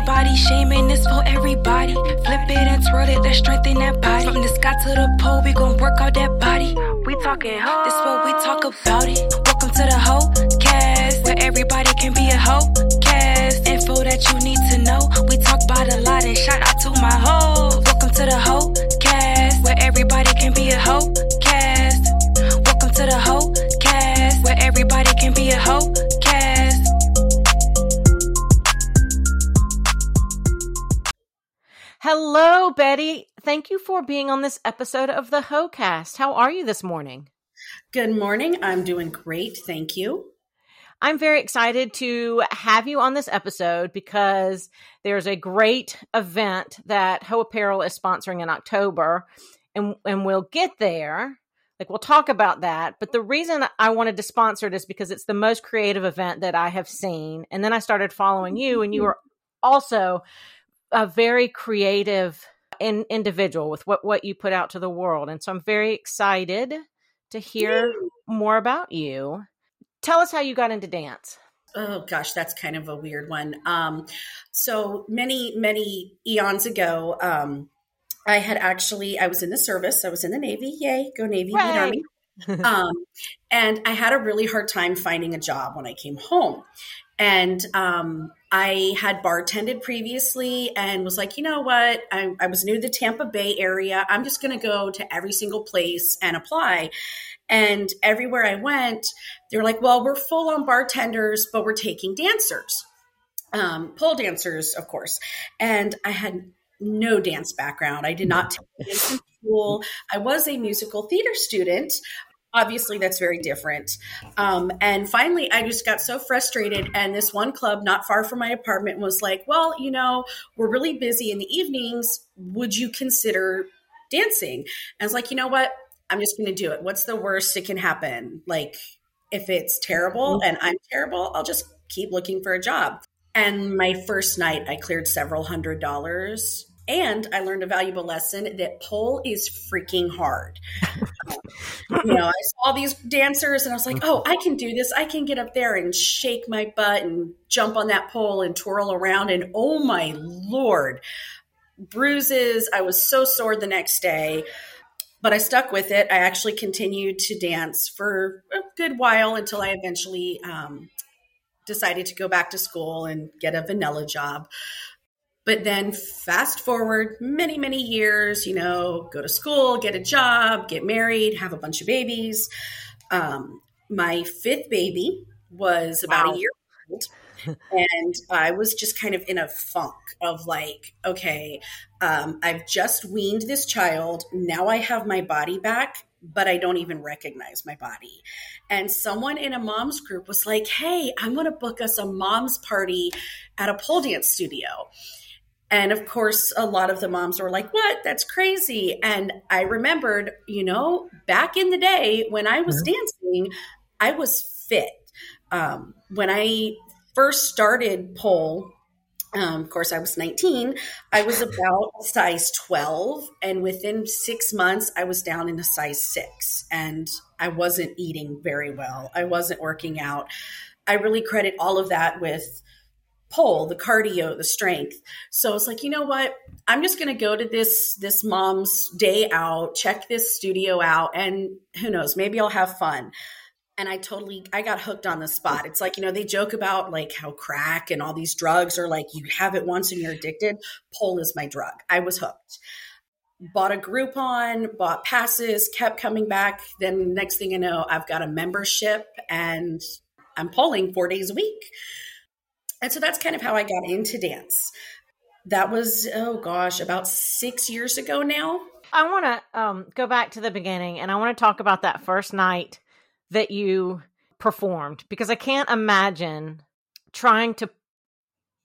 no body shaming, this for everybody. Flip it and twirl it, that strengthen that body. From the sky to the pole, we gon' work out that body. We talking hoe, this what we talk about it. Welcome to the hoe cast, where everybody can be a hoe cast. Info that you need to know. We talk about a lot and shout out to my hoes. Welcome to the hoe cast, where everybody can be a hoe cast. Welcome to the hoe cast, where everybody can be a hoe cast. Hello, Betty. Thank you for being on this episode of the HoCast. How are you this morning? Good morning. I'm doing great. Thank you. I'm very excited to have you on this episode because there's a great event that Heaux Apparel is sponsoring in October, and and we'll get there. Like we'll talk about that. But the reason I wanted to sponsor it is because it's the most creative event that I have seen. And then I started following you, and you were also a very creative in, individual with what what you put out to the world. And so I'm very excited to hear more about you. Tell us how you got into dance. Oh gosh, that's kind of a weird one. Um, so many, many eons ago, um, I had actually I was in the service. I was in the Navy. Yay, go Navy, beat Army. um, and I had a really hard time finding a job when I came home. And um, I had bartended previously and was like, you know what? I, I was new to the Tampa Bay area. I'm just going to go to every single place and apply. And everywhere I went, they were like, well, we're full on bartenders, but we're taking dancers, um, pole dancers, of course. And I had no dance background. I did not take dance in school. I was a musical theater student. Obviously, that's very different. Um, and finally, I just got so frustrated. And this one club not far from my apartment was like, well, you know, we're really busy in the evenings. Would you consider dancing? And I was like, you know what? I'm just going to do it. What's the worst that can happen? Like, if it's terrible and I'm terrible, I'll just keep looking for a job. And my first night, I cleared several hundred dollars. And I learned a valuable lesson that pole is freaking hard. you know, I saw these dancers and I was like, oh, I can do this. I can get up there and shake my butt and jump on that pole and twirl around. And oh my Lord, bruises. I was so sore the next day but I stuck with it. I actually continued to dance for a good while until I eventually um, decided to go back to school and get a vanilla job. But then, fast forward many, many years, you know, go to school, get a job, get married, have a bunch of babies. Um, my fifth baby was about Wow. a year old. and I was just kind of in a funk of like, okay, um, I've just weaned this child. Now I have my body back, but I don't even recognize my body. And someone in a mom's group was like, hey, I'm going to book us a mom's party at a pole dance studio. And of course, a lot of the moms were like, what? That's crazy. And I remembered, you know, back in the day when I was dancing, I was fit. Um, when I first started pole, um, of course, I was 19. I was about size 12. And within six months, I was down in a size six. And I wasn't eating very well. I wasn't working out. I really credit all of that with pole, the cardio, the strength. So it's like, you know what? I'm just going to go to this this mom's day out, check this studio out, and who knows, maybe I'll have fun and I totally I got hooked on the spot. It's like, you know, they joke about like how crack and all these drugs are like you have it once and you're addicted. Pole is my drug. I was hooked. Bought a Groupon, bought passes, kept coming back. Then next thing I know, I've got a membership and I'm polling 4 days a week. And so that's kind of how I got into dance. That was oh gosh, about 6 years ago now. I want to um, go back to the beginning and I want to talk about that first night that you performed because I can't imagine trying to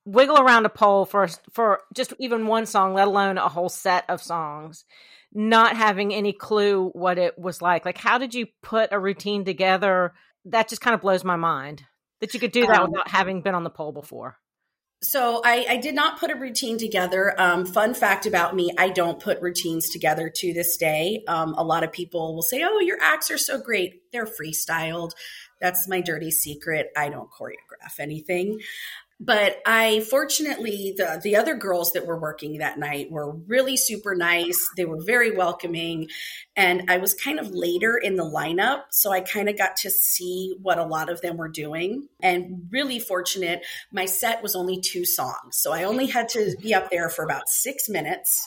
wiggle around a pole for for just even one song, let alone a whole set of songs, not having any clue what it was like. Like, how did you put a routine together? That just kind of blows my mind that you could do that Um, without having been on the pole before. So I, I did not put a routine together. Um, fun fact about me, I don't put routines together to this day. Um, a lot of people will say, "Oh, your acts are so great." They're freestyled. That's my dirty secret. I don't choreograph anything. But I fortunately the the other girls that were working that night were really super nice. They were very welcoming and I was kind of later in the lineup, so I kind of got to see what a lot of them were doing and really fortunate my set was only two songs. So I only had to be up there for about 6 minutes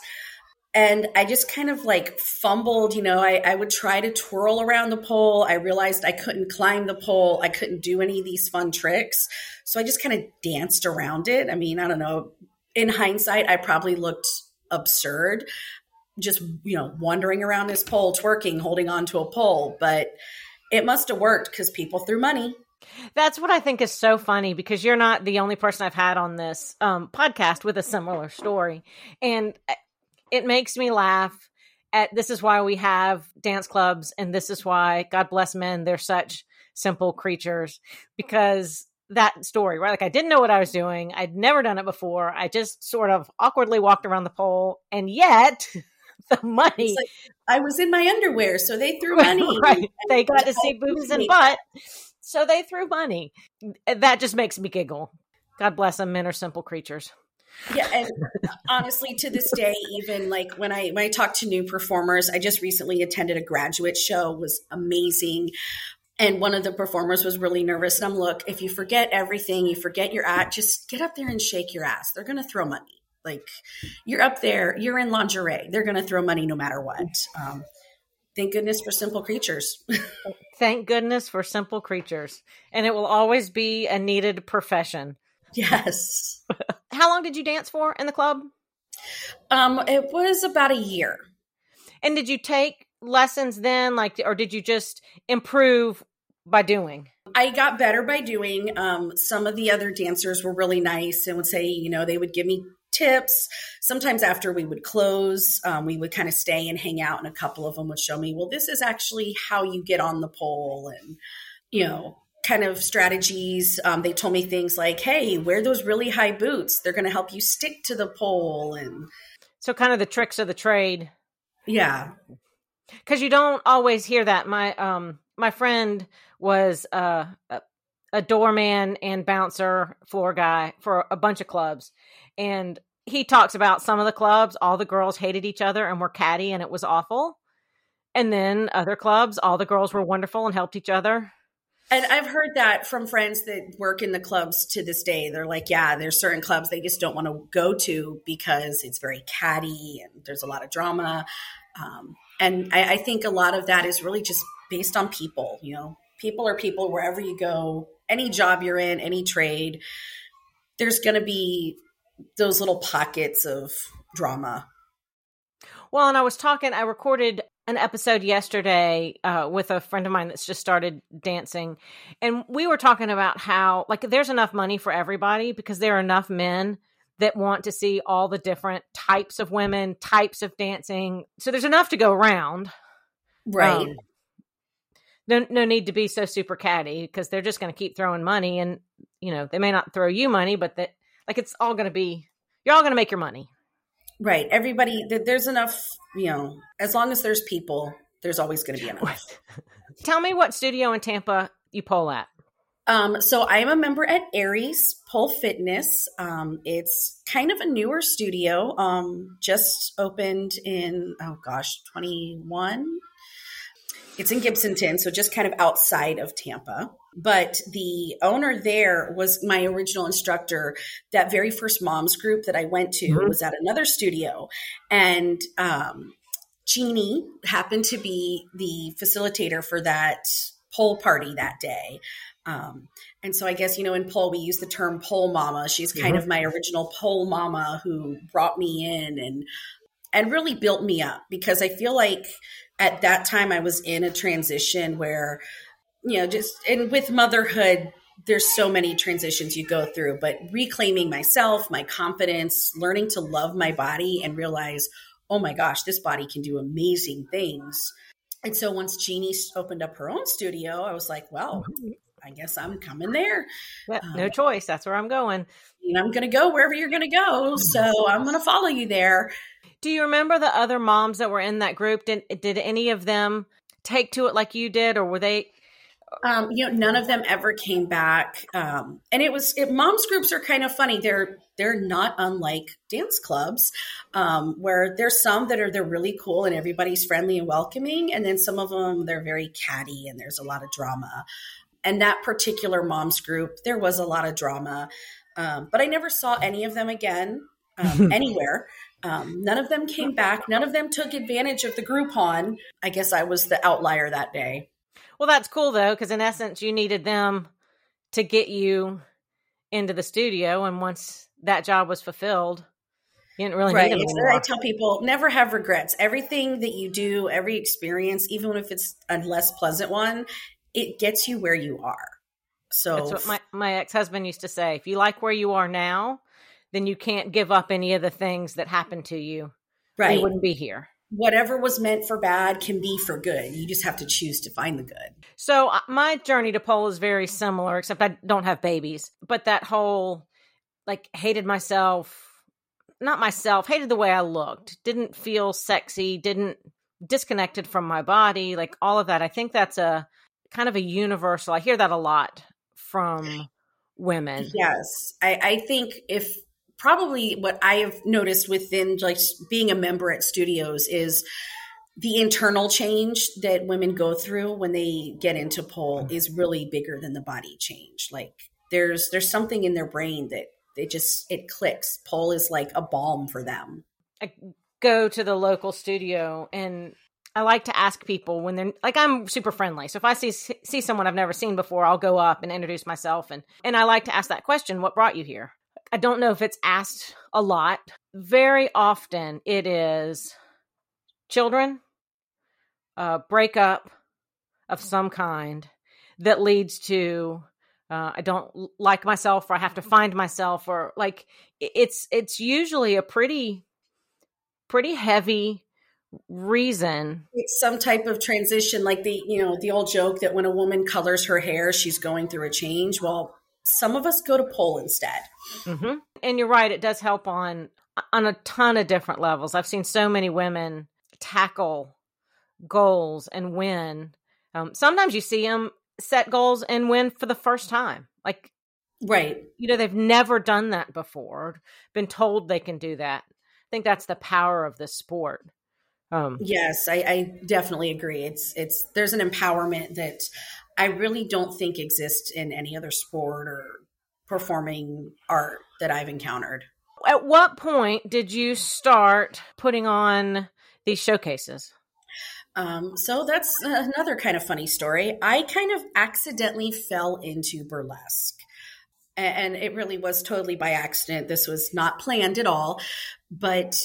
and I just kind of like fumbled, you know, I, I would try to twirl around the pole. I realized I couldn't climb the pole. I couldn't do any of these fun tricks. So I just kind of danced around it. I mean, I don't know. In hindsight, I probably looked absurd just, you know, wandering around this pole, twerking, holding onto a pole. But it must have worked because people threw money. That's what I think is so funny because you're not the only person I've had on this um, podcast with a similar story. And it makes me laugh at this is why we have dance clubs and this is why god bless men they're such simple creatures because that story right? Like i didn't know what i was doing. I'd never done it before. I just sort of awkwardly walked around the pole and yet the money like, i was in my underwear so they threw money. Right. They got to see boobs and butt so they threw money. That just makes me giggle. God bless them men are simple creatures yeah and honestly to this day even like when i when i talk to new performers i just recently attended a graduate show was amazing. And one of the performers was really nervous and i'm look if you forget everything you forget your act just get up there and shake your ass. They're going to throw money. Like you're up there you're in lingerie. They're going to throw money no matter what. Um, thank goodness for simple creatures. Thank goodness for simple creatures. And it will always be a needed profession. Yes how long did you dance for in the club? Um, it was about a year. And did you take lessons then, like, or did you just improve by doing? I got better by doing. Um, some of the other dancers were really nice and would say, you know, they would give me tips. Sometimes after we would close, um, we would kind of stay and hang out, and a couple of them would show me, well, this is actually how you get on the pole, and you know, kind of strategies. Um, they told me things like, "Hey, wear those really high boots. They're going to help you stick to the pole." And so, kind of the tricks of the trade. Yeah, because you don't always hear that. My um, my friend was uh, a, a doorman and bouncer floor guy for a bunch of clubs, and he talks about some of the clubs. All the girls hated each other and were catty, and it was awful. And then other clubs, all the girls were wonderful and helped each other and I've heard that from friends that work in the clubs to this day. They're like, yeah, there's certain clubs they just don't want to go to because it's very catty and there's a lot of drama. Um, and I, I think a lot of that is really just based on people. You know, people are people wherever you go, any job you're in, any trade, there's going to be those little pockets of drama. Well, and I was talking, I recorded an episode yesterday uh, with a friend of mine that's just started dancing, and we were talking about how like there's enough money for everybody because there are enough men that want to see all the different types of women, types of dancing. So there's enough to go around. Right. Um, no, no need to be so super catty because they're just going to keep throwing money, and you know they may not throw you money, but that like it's all going to be you're all going to make your money. Right. Everybody, there's enough, you know, as long as there's people, there's always going to be enough. Tell me what studio in Tampa you pull at. Um, so I am a member at Aries Pole Fitness. Um, it's kind of a newer studio, um, just opened in, oh gosh, 21. It's in Gibsonton, so just kind of outside of Tampa. But the owner there was my original instructor. That very first moms group that I went to mm-hmm. was at another studio. And um, Jeannie happened to be the facilitator for that pole party that day. Um, and so I guess, you know, in pole, we use the term pole mama. She's kind mm-hmm. of my original pole mama who brought me in and and really built me up because I feel like at that time I was in a transition where, you know, just and with motherhood, there's so many transitions you go through, but reclaiming myself, my confidence, learning to love my body and realize, oh my gosh, this body can do amazing things. And so once Jeannie opened up her own studio, I was like, well, I guess I'm coming there. No um, choice. That's where I'm going. And I'm going to go wherever you're going to go. So I'm going to follow you there. Do you remember the other moms that were in that group? Did did any of them take to it like you did, or were they Um, you know, none of them ever came back. Um, and it was it, moms groups are kind of funny. They're they're not unlike dance clubs, um, where there's some that are they're really cool and everybody's friendly and welcoming, and then some of them they're very catty and there's a lot of drama. And that particular moms group, there was a lot of drama, um, but I never saw any of them again um, anywhere. Um, none of them came back. None of them took advantage of the Groupon. I guess I was the outlier that day. Well, that's cool though, because in essence, you needed them to get you into the studio, and once that job was fulfilled, you didn't really right. need them anymore. I tell people never have regrets. Everything that you do, every experience, even if it's a less pleasant one, it gets you where you are. So that's what my my ex husband used to say. If you like where you are now, then you can't give up any of the things that happened to you. Right, you wouldn't be here whatever was meant for bad can be for good. You just have to choose to find the good. So uh, my journey to pole is very similar, except I don't have babies. But that whole like hated myself, not myself, hated the way I looked, didn't feel sexy, didn't disconnected from my body, like all of that. I think that's a kind of a universal. I hear that a lot from women. Yes. I, I think if probably what I have noticed within like being a member at studios is the internal change that women go through when they get into pole mm-hmm. is really bigger than the body change. Like there's there's something in their brain that it just it clicks. Pole is like a balm for them. I go to the local studio and I like to ask people when they're like I'm super friendly. So if I see see someone I've never seen before, I'll go up and introduce myself and and I like to ask that question, what brought you here? I don't know if it's asked a lot. Very often it is children, uh, breakup of some kind that leads to uh, I don't like myself or I have to find myself or like it's it's usually a pretty pretty heavy reason. It's some type of transition like the you know the old joke that when a woman colors her hair she's going through a change. Well some of us go to pole instead. Mm-hmm. And you're right; it does help on on a ton of different levels. I've seen so many women tackle goals and win. Um, sometimes you see them set goals and win for the first time, like right. You know, they've never done that before, been told they can do that. I think that's the power of the sport. Um, yes, I, I definitely agree. It's it's there's an empowerment that I really don't think exists in any other sport or performing art that I've encountered. At what point did you start putting on these showcases? Um, so that's another kind of funny story. I kind of accidentally fell into burlesque. And it really was totally by accident. This was not planned at all. But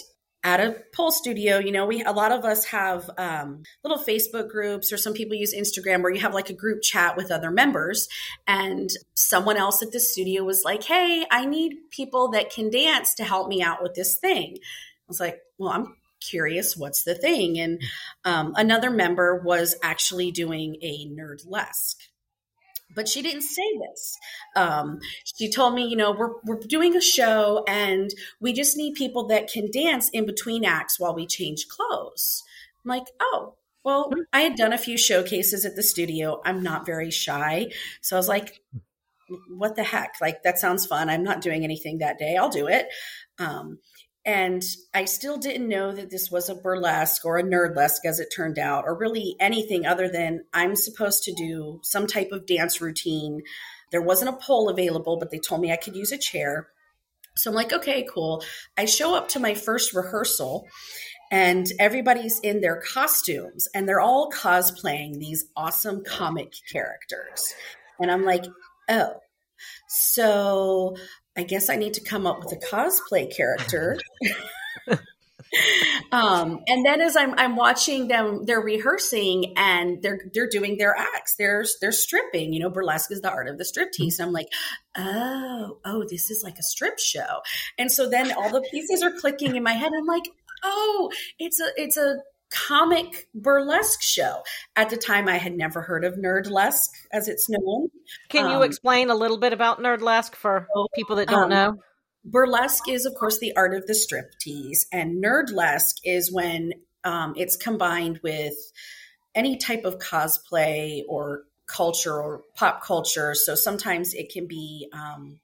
at a pole studio, you know, we a lot of us have um, little Facebook groups, or some people use Instagram, where you have like a group chat with other members. And someone else at the studio was like, "Hey, I need people that can dance to help me out with this thing." I was like, "Well, I'm curious, what's the thing?" And um, another member was actually doing a nerdlesque but she didn't say this. Um, she told me, you know, we're, we're doing a show and we just need people that can dance in between acts while we change clothes. I'm like, oh, well, hmm. I had done a few showcases at the studio. I'm not very shy. So I was like, what the heck? Like, that sounds fun. I'm not doing anything that day. I'll do it. Um, and I still didn't know that this was a burlesque or a nerdlesque, as it turned out, or really anything other than I'm supposed to do some type of dance routine. There wasn't a pole available, but they told me I could use a chair. So I'm like, okay, cool. I show up to my first rehearsal and everybody's in their costumes and they're all cosplaying these awesome comic characters. And I'm like, oh, so I guess I need to come up with a cosplay character. um, and then as I'm I'm watching them, they're rehearsing and they're they're doing their acts. They're they're stripping. You know, burlesque is the art of the striptease. And I'm like, oh, oh, this is like a strip show. And so then all the pieces are clicking in my head. I'm like, oh, it's a it's a comic burlesque show. At the time, I had never heard of Nerdlesque, as it's known. Can you um, explain a little bit about Nerdlesque for people that don't um, know? Burlesque is, of course, the art of the striptease, and Nerdlesque is when um, it's combined with any type of cosplay or culture or pop culture. So sometimes it can be um,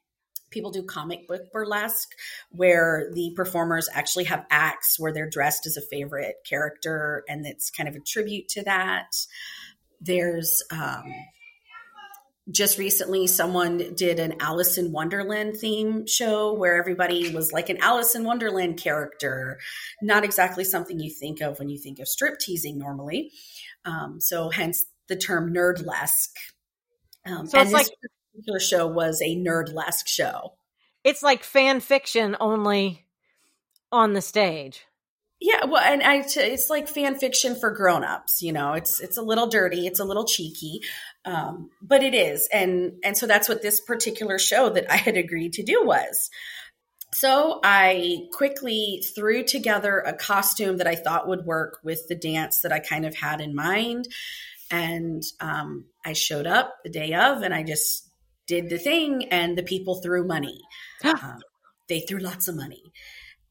people do comic book burlesque where the performers actually have acts where they're dressed as a favorite character and it's kind of a tribute to that. There's um, just recently someone did an Alice in Wonderland theme show where everybody was like an Alice in Wonderland character, not exactly something you think of when you think of strip teasing normally. Um, so hence the term nerdlesque. Um, so it's like particular show was a nerdlesque show. It's like fan fiction only on the stage. Yeah, well, and I, it's like fan fiction for grown-ups. You know, it's it's a little dirty, it's a little cheeky, um, but it is, and and so that's what this particular show that I had agreed to do was. So I quickly threw together a costume that I thought would work with the dance that I kind of had in mind, and um, I showed up the day of, and I just did the thing, and the people threw money. um, they threw lots of money,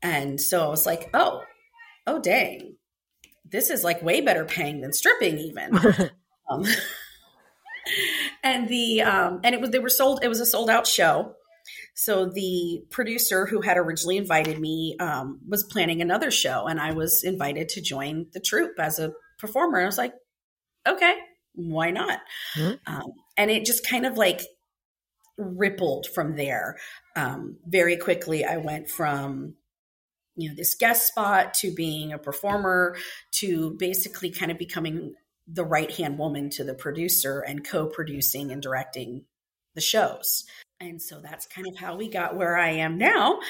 and so I was like, oh oh dang, this is like way better paying than stripping even. um, and the um, and it was they were sold. It was a sold out show. So the producer who had originally invited me um, was planning another show, and I was invited to join the troupe as a performer. And I was like, okay, why not? Mm-hmm. Um, and it just kind of like rippled from there. Um, very quickly, I went from you know this guest spot to being a performer to basically kind of becoming the right hand woman to the producer and co-producing and directing the shows and so that's kind of how we got where i am now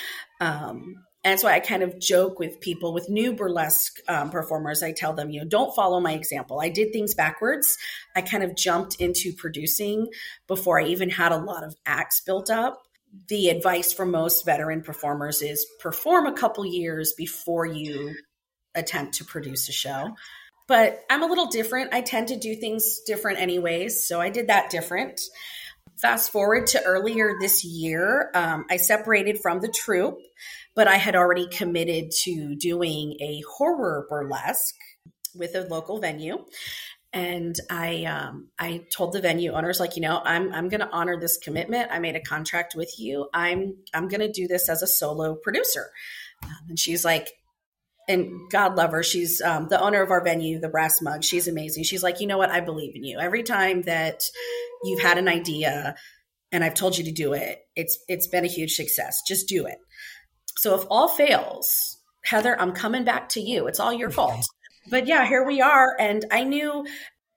um, and that's why I kind of joke with people with new burlesque um, performers. I tell them, you know, don't follow my example. I did things backwards. I kind of jumped into producing before I even had a lot of acts built up the advice for most veteran performers is perform a couple years before you attempt to produce a show. But I'm a little different. I tend to do things different anyways. So I did that different. Fast forward to earlier this year, um, I separated from the troupe, but I had already committed to doing a horror burlesque with a local venue and I um, I told the venue owners like you know I'm I'm going to honor this commitment. I made a contract with you. I'm I'm going to do this as a solo producer. Um, and she's like, and God love her. She's um, the owner of our venue, the Brass Mug. She's amazing. She's like, you know what? I believe in you. Every time that you've had an idea and I've told you to do it, it's it's been a huge success. Just do it. So if all fails, Heather, I'm coming back to you. It's all your fault but yeah, here we are. And I knew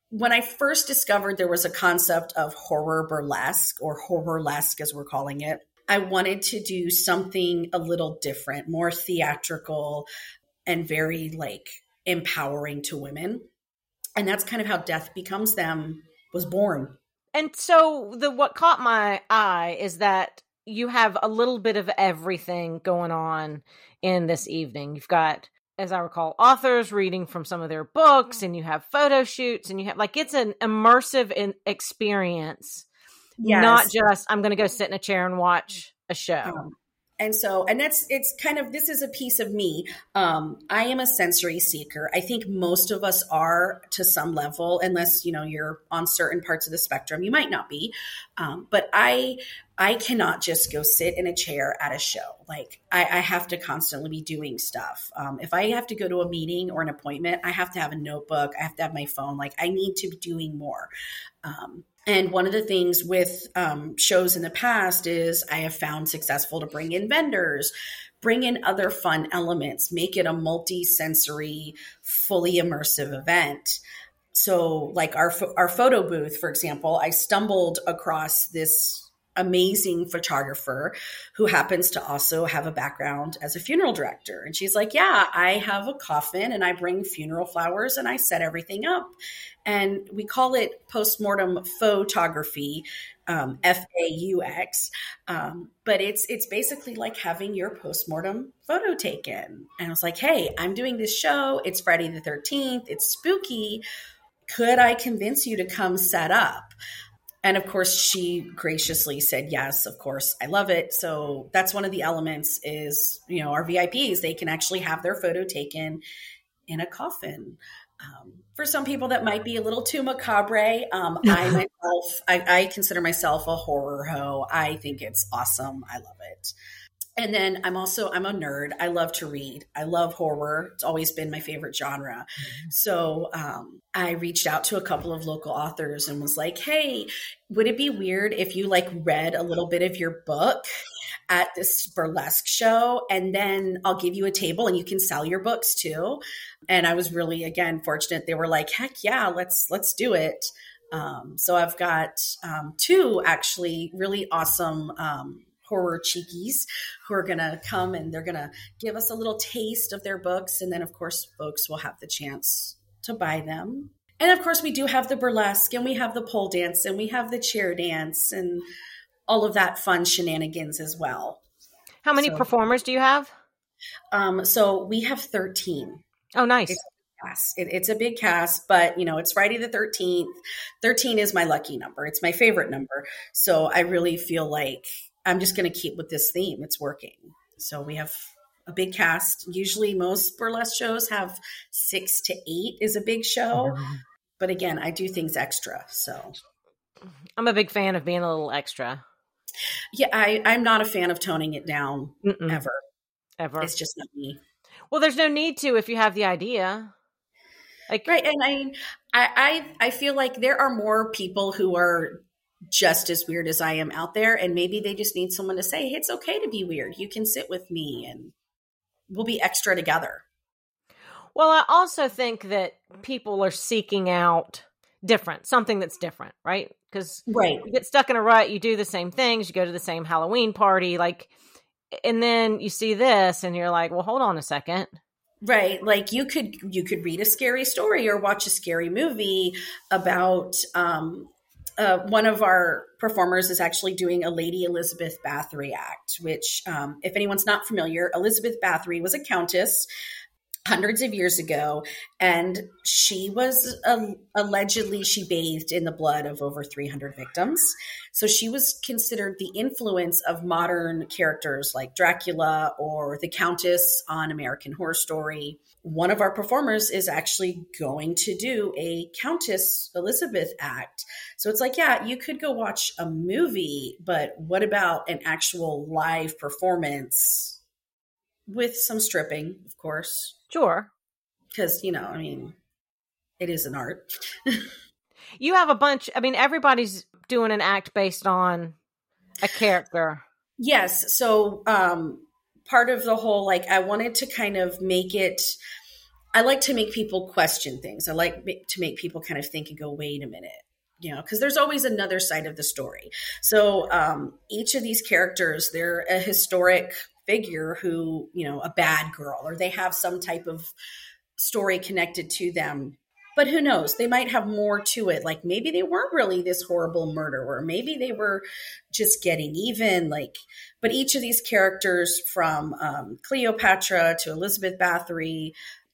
when I first discovered there was a concept of horror burlesque or horror-lesque as we're calling it, I wanted to do something a little different, more theatrical and very like empowering to women. And that's kind of how Death Becomes Them was born. And so the what caught my eye is that you have a little bit of everything going on in this evening. You've got as I recall, authors reading from some of their books, and you have photo shoots, and you have like it's an immersive in- experience, yes. not just I'm going to go sit in a chair and watch a show. Um, and so and that's it's kind of this is a piece of me. Um, i am a sensory seeker. I think most of us are to some level unless you know you're on certain parts of the spectrum you might not be. Um, but i i cannot just go sit in a chair at a show. Like i, I have to constantly be doing stuff. Um, if i have to go to a meeting or an appointment i have to have a notebook. I have to have my phone. Like i need to be doing more. Um, and one of the things with um, shows in the past is I have found successful to bring in vendors, bring in other fun elements, make it a multi sensory, fully immersive event. So, like our our photo booth, for example, I stumbled across this amazing photographer who happens to also have a background as a funeral director. And she's like, Yeah, I have a coffin and I bring funeral flowers and I set everything up. And we call it postmortem photography, um, F A U X. Um, but it's it's basically like having your postmortem photo taken. And I was like, Hey, I'm doing this show. It's Friday the 13th. It's spooky. Could I convince you to come set up? And of course, she graciously said, yes, of course, I love it. So that's one of the elements is, you know, our VIPs, they can actually have their photo taken in a coffin. um, for some people that might be a little too macabre. Um, I myself, I, I, consider myself a horror hoe. I think it's awesome. I love it. And then I'm also I'm a nerd. I love to read. I love horror. It's always been my favorite genre. Mm-hmm. So um, I reached out to a couple of local authors and was like, "Hey, would it be weird if you like read a little bit of your book at this burlesque show and then I'll give you a table and you can sell your books too. And I was really again fortunate. They were like, heck yeah, let's let's do it. Um, so I've got um, two actually really awesome um, horror cheekies who are going to come and they're going to give us a little taste of their books. And then, of course, folks will have the chance to buy them. And of course, we do have the burlesque and we have the pole dance and we have the chair dance and all of that fun shenanigans as well. How many so, performers do you have? Um, so we have 13. Oh, nice. It's, it, it's a big cast, but you know, it's Friday the 13th. 13 is my lucky number. It's my favorite number. So I really feel like I'm just going to keep with this theme. It's working. So we have a big cast. Usually most burlesque shows have six to eight is a big show. Mm-hmm. But again, I do things extra. So I'm a big fan of being a little extra. Yeah, I, I'm not a fan of toning it down Mm-mm. ever. Ever. It's just not me. Well, there's no need to if you have the idea. Like, right, and I, I, I feel like there are more people who are just as weird as I am out there, and maybe they just need someone to say, hey, "It's okay to be weird. You can sit with me, and we'll be extra together." Well, I also think that people are seeking out different, something that's different, right? Because right. you get stuck in a rut, you do the same things, you go to the same Halloween party, like, and then you see this, and you're like, well, hold on a second. Right. Like you could you could read a scary story or watch a scary movie about um uh, one of our performers is actually doing a Lady Elizabeth Bathory act, which, um, if anyone's not familiar, Elizabeth Bathory was a countess hundreds of years ago and she was uh, allegedly she bathed in the blood of over 300 victims. So she was considered the influence of modern characters like dracula or the countess on american horror story. One of our performers is actually going to do a countess elizabeth act. So it's like yeah you could go watch a movie but what about an actual live performance with some stripping of course Sure. Because, you know, I mean, it is an art. you have a bunch, I mean, everybody's doing an act based on a character. Yes. So, um, part of the whole, like, I wanted to kind of make it, I like to make people question things. I like to make people kind of think and go, wait a minute you know because there's always another side of the story so um, each of these characters they're a historic figure who, you know, a bad girl or they have some type of story connected to them. But who knows? They might have more to it. Like maybe they weren't really this horrible murderer. Maybe they were just getting even. Like, but each of these characters, from um, Cleopatra to Elizabeth Bathory,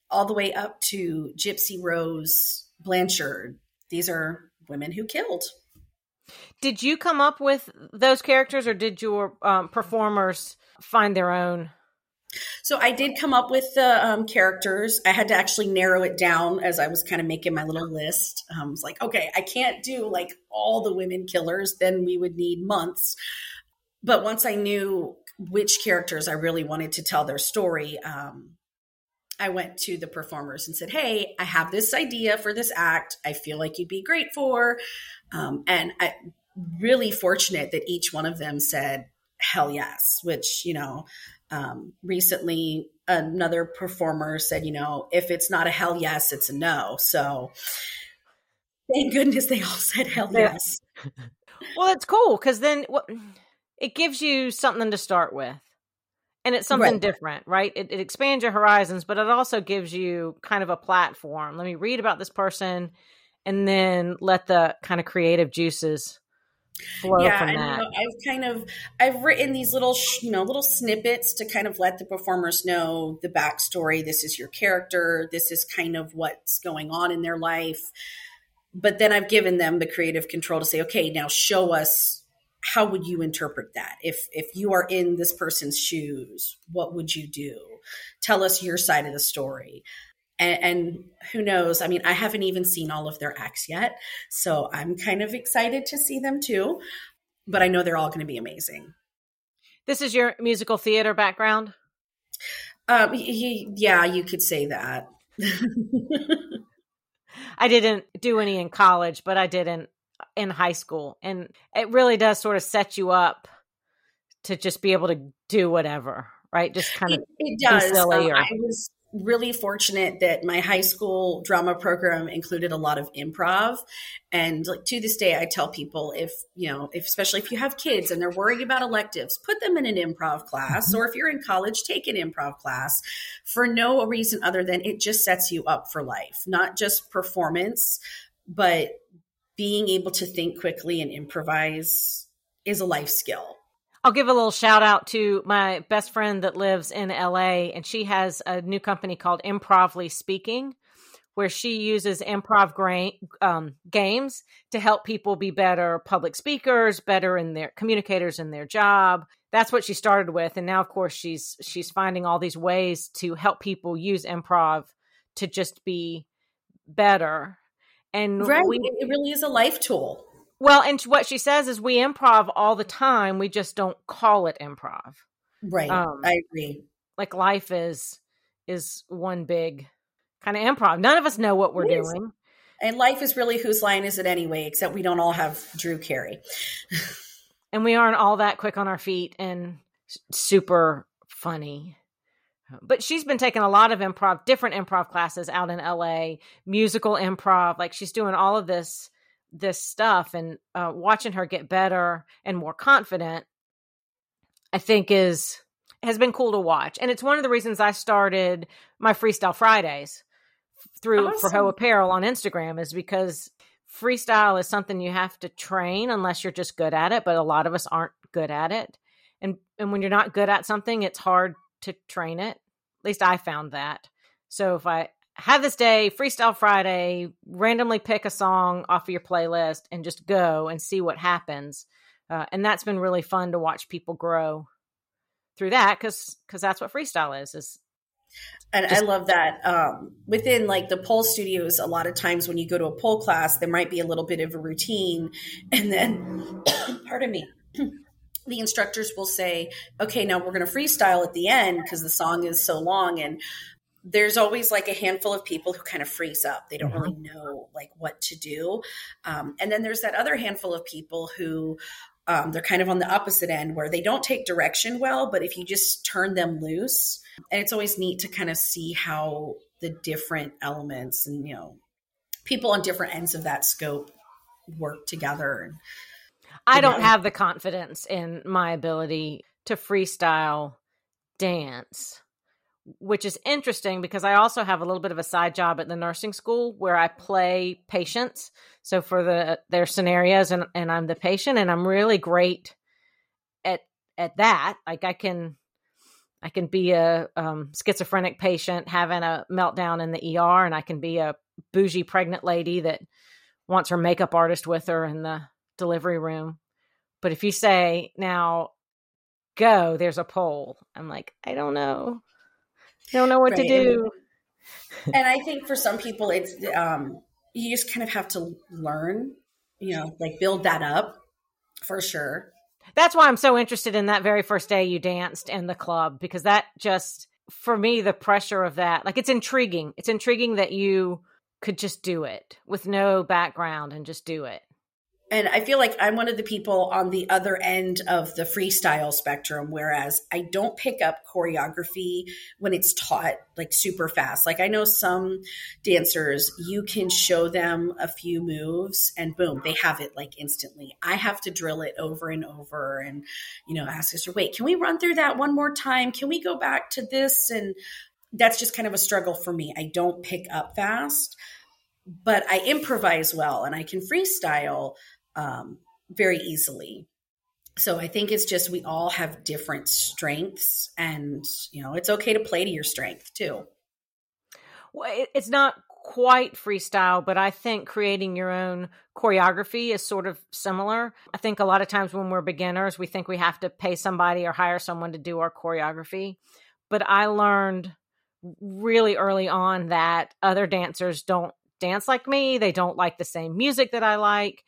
all the way up to Gypsy Rose Blanchard, these are women who killed. Did you come up with those characters, or did your um, performers find their own? So I did come up with the um, characters. I had to actually narrow it down as I was kind of making my little list. Um, I was like, okay, I can't do like all the women killers. Then we would need months. But once I knew which characters I really wanted to tell their story, um, I went to the performers and said, "Hey, I have this idea for this act. I feel like you'd be great for." Um, and I really fortunate that each one of them said, hell yes, which, you know, um, recently another performer said, you know, if it's not a hell yes, it's a no. So thank goodness they all said hell yes. well, it's cool because then what it gives you something to start with. And it's something right. different, right? It, it expands your horizons, but it also gives you kind of a platform. Let me read about this person and then let the kind of creative juices flow yeah, from that. And, I've kind of I've written these little you know little snippets to kind of let the performers know the backstory. This is your character. This is kind of what's going on in their life. But then I've given them the creative control to say, okay, now show us how would you interpret that if if you are in this person's shoes what would you do tell us your side of the story and, and who knows? I mean, I haven't even seen all of their acts yet, so I'm kind of excited to see them too. But I know they're all going to be amazing. This is your musical theater background. Um, yeah, you could say that. I didn't do any in college, but I did in in high school, and it really does sort of set you up to just be able to do whatever, right? Just kind of it, it does. Um, I was really fortunate that my high school drama program included a lot of improv. And like to this day i tell people if you know if especially if you have kids and they're worrying about electives put them in an improv class. Mm-hmm. or if you're in college take an improv class. For no reason other than it just sets you up for life. Not just performance but being able to think quickly and improvise is a life skill I'll give a little shout out to my best friend that lives in LA, and she has a new company called Improvly Speaking, where she uses improv gra- um, games to help people be better public speakers, better in their communicators in their job. That's what she started with, and now, of course, she's she's finding all these ways to help people use improv to just be better. And right, we, it really is a life tool. Well, and what she says is we improv all the time. We just don't call it improv. Right. Um, I agree. Like life is is one big kind of improv. None of us know what we're it doing. Is. And life is really whose line is it anyway, except we don't all have Drew Carey. and we aren't all that quick on our feet and super funny. But she's been taking a lot of improv, different improv classes out in LA, musical improv. Like she's doing all of this this stuff and uh, watching her get better and more confident i think is has been cool to watch. And it's one of the reasons i started my freestyle fridays through awesome. for Heaux Apparel on instagram is because freestyle is something you have to train unless you're just good at it but a lot of us aren't good at it. And and when you're not good at something it's hard to train it. At least i found that. So if i have this day, Freestyle Friday, randomly pick a song off of your playlist and just go and see what happens. Uh, and that's been really fun to watch people grow through that because because that's what freestyle is is and I love that. Um, within like the pole studios, a lot of times when you go to a pole class, there might be a little bit of a routine, and then, pardon me, the instructors will say, "Okay, now we're going to freestyle at the end because the song is so long." And there's always like a handful of people who kind of freeze up. They don't mm-hmm. really know like what to do. Um, and then there's that other handful of people who um, they're kind of on the opposite end where they don't take direction well, but if you just turn them loose, and it's always neat to kind of see how the different elements and you know people on different ends of that scope work together. And, I don't know. have the confidence in my ability to freestyle dance which is interesting because I also have a little bit of a side job at the nursing school where I play patients. So for the their scenarios and, and I'm the patient and I'm really great at at that. Like I can I can be a um, schizophrenic patient having a meltdown in the ER and I can be a bougie pregnant lady that wants her makeup artist with her in the delivery room. But if you say now go, there's a pole. I'm like, I don't know. Don't know what right. to do. And I think for some people, it's um, you just kind of have to learn, you know, like build that up for sure. That's why I'm so interested in that very first day you danced in the club because that just for me the pressure of that like it's intriguing. It's intriguing that you could just do it with no background and just do it and I feel like I'm one of the people on the other end of the freestyle spectrum, whereas I don't pick up choreography when it's taught like super fast. Like I know some dancers, you can show them a few moves and boom, they have it like instantly. I have to drill it over and over and, you know, ask us, wait, can we run through that one more time? Can we go back to this? And that's just kind of a struggle for me. I don't pick up fast but I improvise well and I can freestyle um, very easily. So I think it's just we all have different strengths, and you know it's okay to play to your strength too. Well, it's not quite freestyle, but I think creating your own choreography is sort of similar. I think a lot of times when we're beginners, we think we have to pay somebody or hire someone to do our choreography. But I learned really early on that other dancers don't dance like me. They don't like the same music that I like.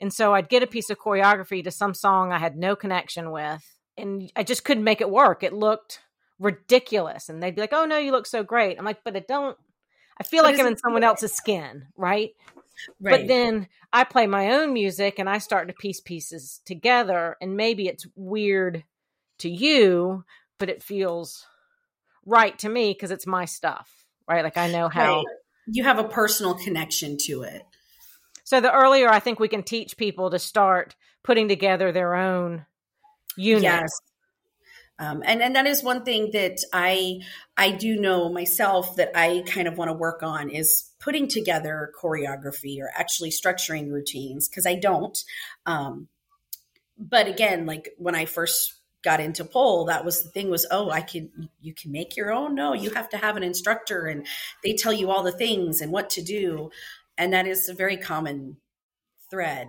And so I'd get a piece of choreography to some song I had no connection with, and I just couldn't make it work. It looked ridiculous. And they'd be like, oh, no, you look so great. I'm like, but it don't, I feel but like I'm in someone else's skin, right? Right. But then I play my own music and I start to piece pieces together. And maybe it's weird to you, but it feels right to me because it's my stuff, right? Like I know how. Right. You have a personal connection to it. So the earlier I think we can teach people to start putting together their own units. Yes. Um, and and that is one thing that I I do know myself that I kind of want to work on is putting together choreography or actually structuring routines because I don't. Um, but again, like when I first got into pole, that was the thing was, oh, I can, you can make your own. No, you have to have an instructor and they tell you all the things and what to do. And that is a very common thread.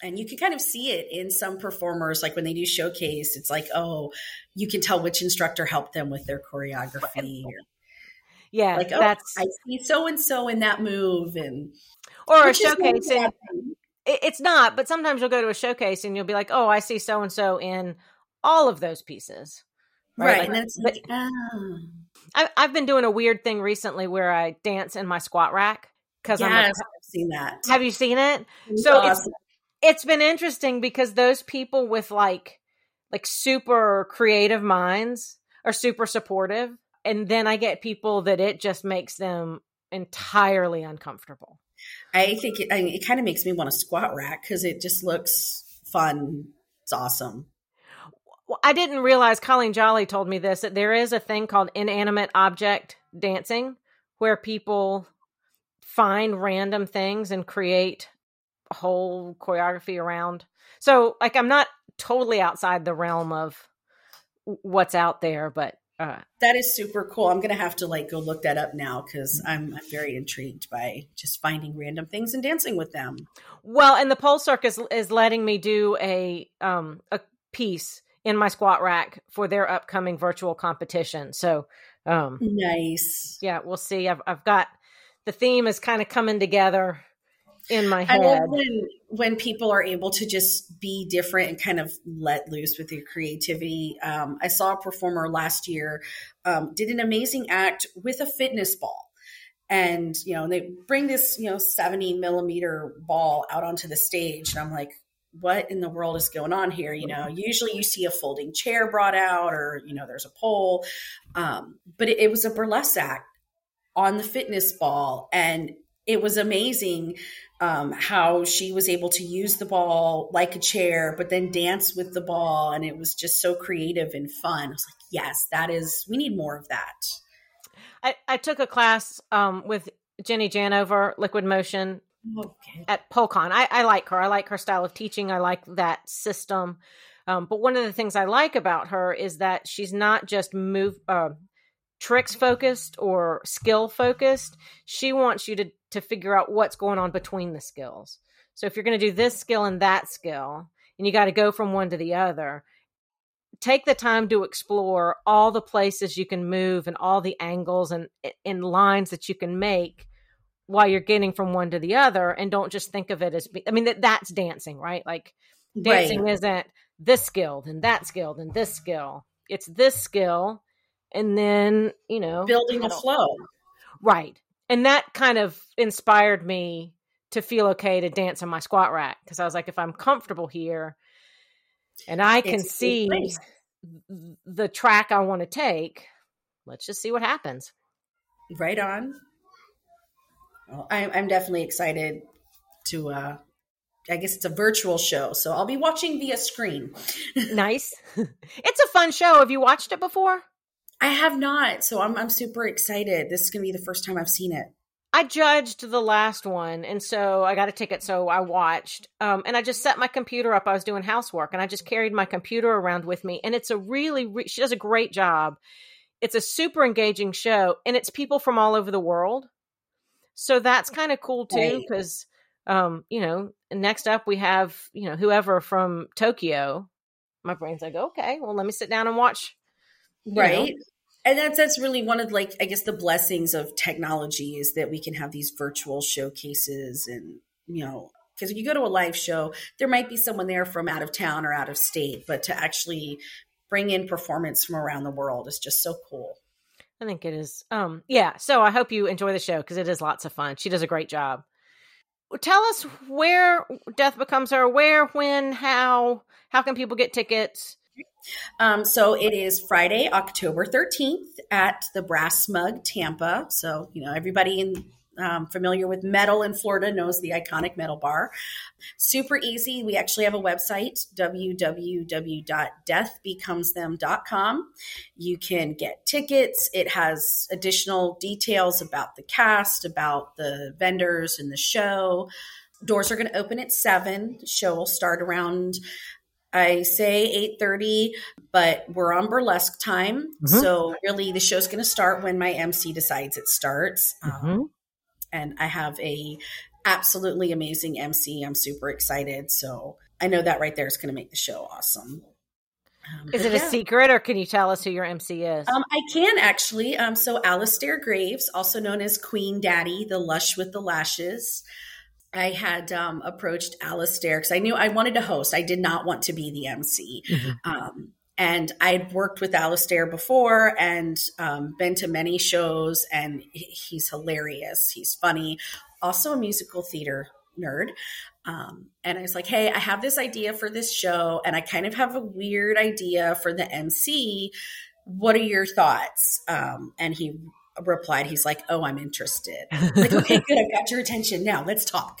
And you can kind of see it in some performers, like when they do showcase, it's like, oh, you can tell which instructor helped them with their choreography. Or, yeah, like, oh, that's I see so and so in that move, and or a showcase. And it's not, but sometimes you'll go to a showcase and you'll be like, oh, I see so and so in all of those pieces. Right. right. Like, and like, oh. I, have been doing a weird thing recently where I dance in my squat rack because yes, I'm like, I've seen that. Have you seen it? so awesome. it's it's been interesting because those people with like like super creative minds are super supportive, and then I get people that it just makes them entirely uncomfortable. I think it, I mean, it kind of makes me want to squat rack because it just looks fun. It's awesome. Well, I didn't realize Colleen Jolly told me this that there is a thing called inanimate object dancing where people find random things and create a whole choreography around. So, like, I'm not totally outside the realm of what's out there, but uh, that is super cool. I'm gonna have to like go look that up now because I'm, I'm very intrigued by just finding random things and dancing with them. Well, and the Pole Circus is letting me do a um a piece in my squat rack for their upcoming virtual competition. So, um, nice. Yeah, we'll see. I've I've got the theme is kind of coming together in my head. I love when when people are able to just be different and kind of let loose with your creativity. Um, I saw a performer last year um, did an amazing act with a fitness ball. And you know they bring this you know seventy millimeter ball out onto the stage, and I'm like, what in the world is going on here? You know, usually you see a folding chair brought out or, you know, there's a pole. Um, but it, it was a burlesque act on the fitness ball. And it was amazing um, how she was able to use the ball like a chair, but then dance with the ball. And it was just so creative and fun. I was like, yes, that is, we need more of that. I, I took a class um, with Jenny Janover, Liquid Motion, okay. at PoleCon. I, I like her. I like her style of teaching. I like that system. Um, but one of the things I like about her is that she's not just move uh, tricks focused or skill focused. She wants you to to figure out what's going on between the skills. So if you're going to do this skill and that skill, and you got to go from one to the other, take the time to explore all the places you can move and all the angles and in lines that you can make while you're getting from one to the other and don't just think of it as i mean that that's dancing right like dancing right. isn't this skill and that skill and this skill it's this skill and then you know building a flow right and that kind of inspired me to feel okay to dance on my squat rack because i was like if i'm comfortable here and i can it's see the track i want to take let's just see what happens right on well, I'm, I'm definitely excited to. Uh, I guess it's a virtual show, so I'll be watching via screen. nice. It's a fun show. Have you watched it before? I have not, so I'm I'm super excited. This is going to be the first time I've seen it. I judged the last one, and so I got a ticket, so I watched. Um, and I just set my computer up. I was doing housework, and I just carried my computer around with me. And it's a really, re- she does a great job. It's a super engaging show, and it's people from all over the world. So that's kind of cool too, because um, you know, next up we have you know whoever from Tokyo. My brain's like, okay, well, let me sit down and watch. Right. Know, and that's that's really one of like I guess the blessings of technology is that we can have these virtual showcases and you know because if you go to a live show there might be someone there from out of town or out of state but to actually bring in performance from around the world is just so cool I think it is. Um, yeah. So I hope you enjoy the show because it is lots of fun. She does a great job. Tell us where Death Becomes Her. Where, when, how? How can people get tickets? Um, so it is Friday, October 13th at the Brass Mug, Tampa. So, you know, everybody in um, familiar with metal in Florida knows the iconic metal bar. Super easy. We actually have a website, www.deathbecomesthem.com. You can get tickets. It has additional details about the cast, about the vendors and the show. Doors are going to open at 7. The show will start around I say 8:30, but we're on burlesque time. Mm-hmm. So really the show's going to start when my MC decides it starts. Mm-hmm. Um, and I have a absolutely amazing MC. I'm super excited. So I know that right there is going to make the show awesome. Um, is it yeah. a secret, or can you tell us who your MC is? Um, I can actually. Um, so Alistair Graves, also known as Queen Daddy, the lush with the lashes. I had um, approached Alistair because I knew I wanted to host. I did not want to be the MC. Mm-hmm. Um, and I'd worked with Alistair before and um, been to many shows, and he's hilarious. He's funny, also a musical theater nerd. Um, and I was like, hey, I have this idea for this show, and I kind of have a weird idea for the MC. What are your thoughts? Um, and he replied, he's like, oh, I'm interested. I'm like, okay, good. I've got your attention. Now let's talk.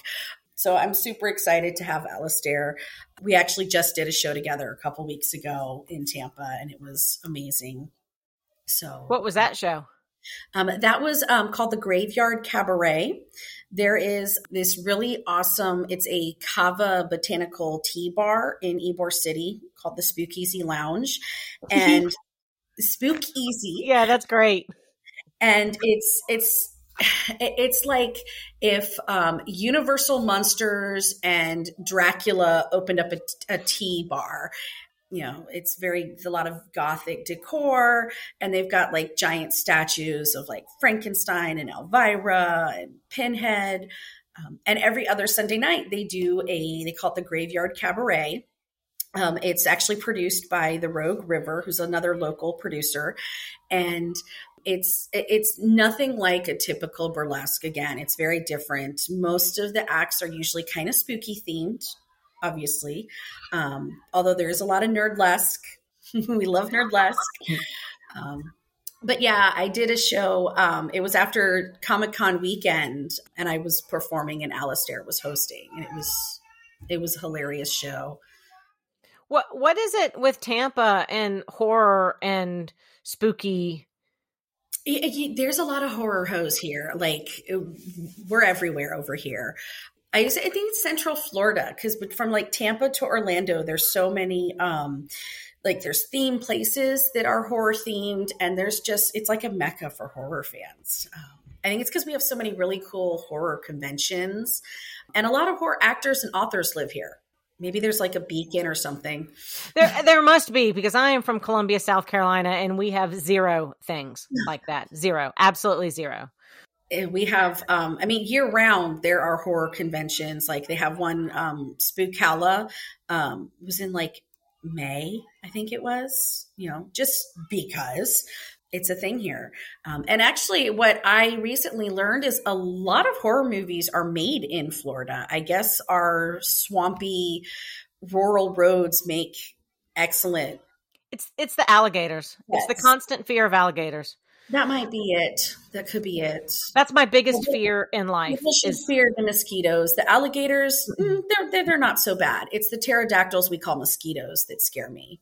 So I'm super excited to have Alistair. We actually just did a show together a couple weeks ago in Tampa, and it was amazing. So, what was that show? Um, that was um, called the Graveyard Cabaret. There is this really awesome, it's a kava botanical tea bar in Ybor City called the Speakeasy Lounge. And Speakeasy. Yeah, that's great. And it's, it's, it's like if um, Universal Monsters and Dracula opened up a, a tea bar. You know, it's very a lot of gothic decor, and they've got like giant statues of like Frankenstein and Elvira and Pinhead. Um, and every other Sunday night, they do a they call it the Graveyard Cabaret. Um, it's actually produced by the Rogue River, who's another local producer, and it's it's nothing like a typical burlesque again. It's very different. Most of the acts are usually kind of spooky themed obviously. Um, although there is a lot of nerdlesque. We love nerdlesque. Um, but yeah i did a show um, it was after comic-con weekend and i was performing and Alistair was hosting and it was it was a hilarious show. What what is it with tampa and horror and spooky there's a lot of horror hoes here. Like we're everywhere over here. I, I think it's Central Florida because from like Tampa to Orlando, there's so many um, like there's theme places that are horror themed, and there's just it's like a mecca for horror fans. Um, I think it's because we have so many really cool horror conventions, and a lot of horror actors and authors live here. Maybe there's like a beacon or something. There, there must be because I am from Columbia, South Carolina, and we have zero things like that. Zero, absolutely zero. We have, um, I mean, year round there are horror conventions. Like they have one, um, Spookala, um, was in like May, I think it was. You know, just because it's a thing here. Um, and actually, what I recently learned is a lot of horror movies are made in Florida. I guess our swampy rural roads make excellent. It's it's the alligators. Yes. It's the constant fear of alligators. That might be it. That could be it. That's my biggest fear in life. People should is- fear the mosquitoes. The alligators, mm, they're, they're they're not so bad. It's the pterodactyls we call mosquitoes that scare me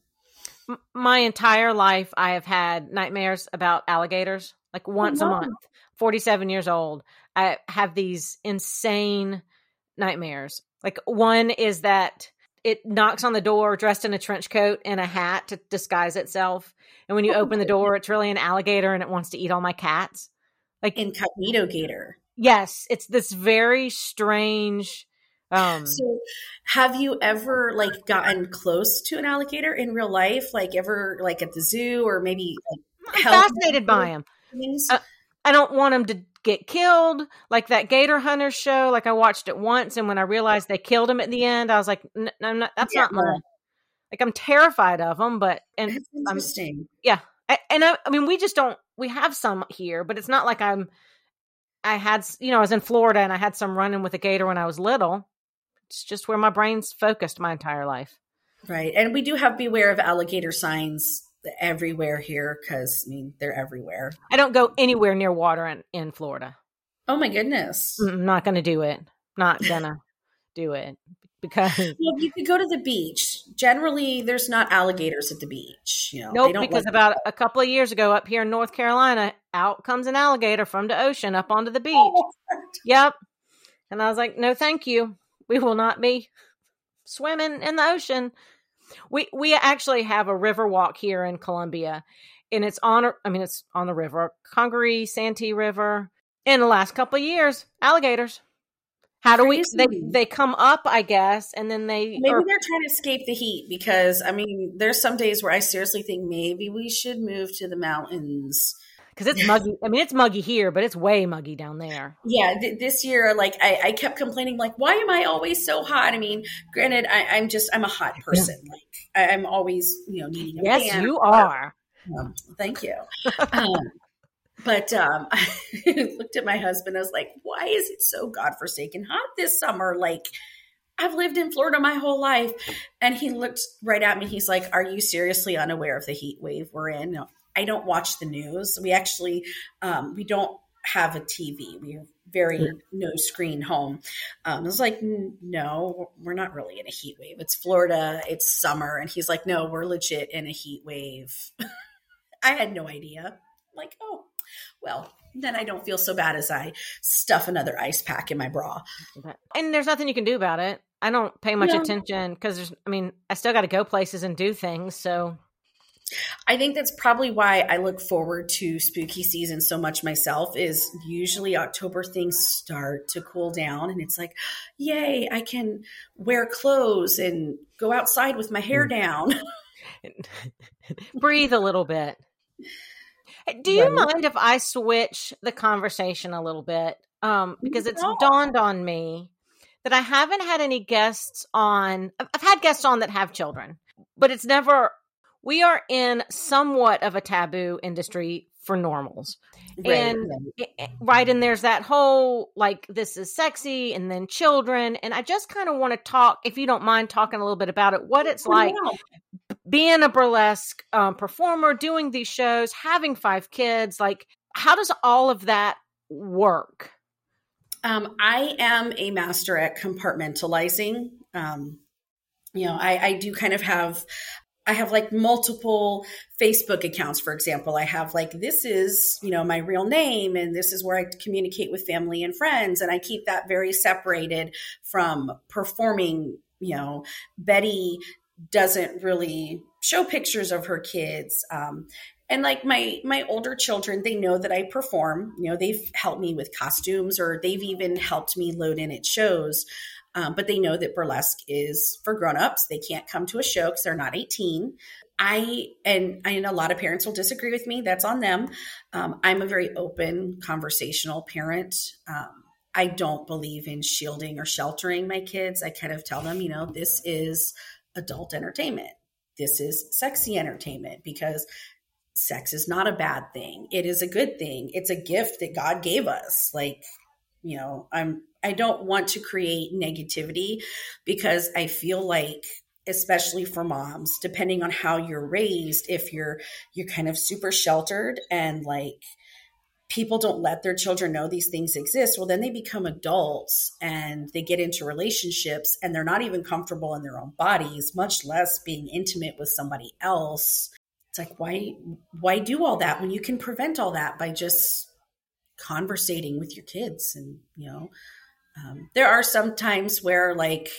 my entire life I have had nightmares about alligators like oh, once a month. 47 years old. I have these insane nightmares. Like one is that it knocks on the door dressed in a trench coat and a hat to disguise itself. And when you open the oh. door, it's really an alligator and it wants to eat all my cats. Like incognito gator. Yes, it's this very strange um, so, have you ever like gotten close to an alligator in real life? Like ever, like at the zoo, or maybe like I'm fascinated by them. Uh, I don't want them to get killed like that gator hunter show like i watched it once and when i realized they killed him at the end i was like i'm not that's yeah. not my like i'm terrified of them but and that's interesting I'm, yeah I, and I, I mean we just don't we have some here but it's not like i'm i had you know i was in florida and i had some running with a gator when i was little it's just where my brain's focused my entire life right and we do have beware of alligator signs everywhere here because I mean they're everywhere. I don't go anywhere near water in, in Florida. Oh my goodness! I'm not going to do it. Not gonna do it because well, you could go to the beach. Generally, there's not alligators at the beach. You know, nope. because like about a couple of years ago, up here in North Carolina, out comes an alligator from the ocean up onto the beach. Oh, yep. And I was like, no, thank you. We will not be swimming in the ocean. We we actually have a river walk here in Columbia, and it's on. I mean, it's on the river, Congaree Santee River. In the last couple of years, alligators. How do Crazy. we? They they come up, I guess, and then they maybe are, they're trying to escape the heat because I mean, there's some days where I seriously think maybe we should move to the mountains because it's muggy. I mean, it's muggy here, but it's way muggy down there. Yeah, th- this year, like I, I, kept complaining, like, why am I always so hot? I mean, granted, I, am just I'm a hot person. Yeah. Like I, am always, you know, needing a yes, you are. Um, thank you. um, but um, I looked at my husband. I was like, why is it so godforsaken hot this summer? Like. I've lived in Florida my whole life. And he looked right at me. He's like, Are you seriously unaware of the heat wave we're in? I don't watch the news. We actually um, we don't have a TV. We have very no screen home. Um, I was like, no, we're not really in a heat wave. It's Florida. It's summer, and he's like, no, we're legit in a heat wave. I had no idea. I'm like, oh, well, then I don't feel so bad as I stuff another ice pack in my bra. And there's nothing you can do about it. I don't pay much no. attention because there's, I mean, I still got to go places and do things. So I think that's probably why I look forward to spooky season so much myself is usually October things start to cool down and it's like, yay, I can wear clothes and go outside with my hair mm. down. Breathe a little bit. Do you right. mind if I switch the conversation a little bit? Um, because it's no. dawned on me that I haven't had any guests on. I've had guests on that have children, but it's never we are in somewhat of a taboo industry for normals. Right, and right. right and there's that whole like this is sexy and then children and I just kind of want to talk if you don't mind talking a little bit about it what it's like being a burlesque um, performer doing these shows having five kids like how does all of that work um, I am a master at compartmentalizing um, you know I, I do kind of have I have like multiple Facebook accounts, for example. I have like, this is, you know, my real name and this is where I communicate with family and friends. And I keep that very separated from performing. You know, Betty doesn't really show pictures of her kids. Um, and like my my older children they know that i perform you know they've helped me with costumes or they've even helped me load in at shows um, but they know that burlesque is for grown-ups. They can't come to a show because they're not 18 i and know a lot of parents will disagree with me. That's on them. Um, i'm a very open conversational parent. Um, i don't believe in shielding or sheltering my kids. I kind of tell them you know this is adult entertainment. This is sexy entertainment because sex is not a bad thing. It is a good thing. It's a gift that god gave us. Like you know i'm i don't want to create negativity because i feel like especially for moms depending on how you're raised if you're you're kind of super sheltered and like people don't let their children know these things exist well then they become adults and they get into relationships and they're not even comfortable in their own bodies much less being intimate with somebody else. It's like why why do all that when you can prevent all that by just conversating with your kids and you know um, there are some times where like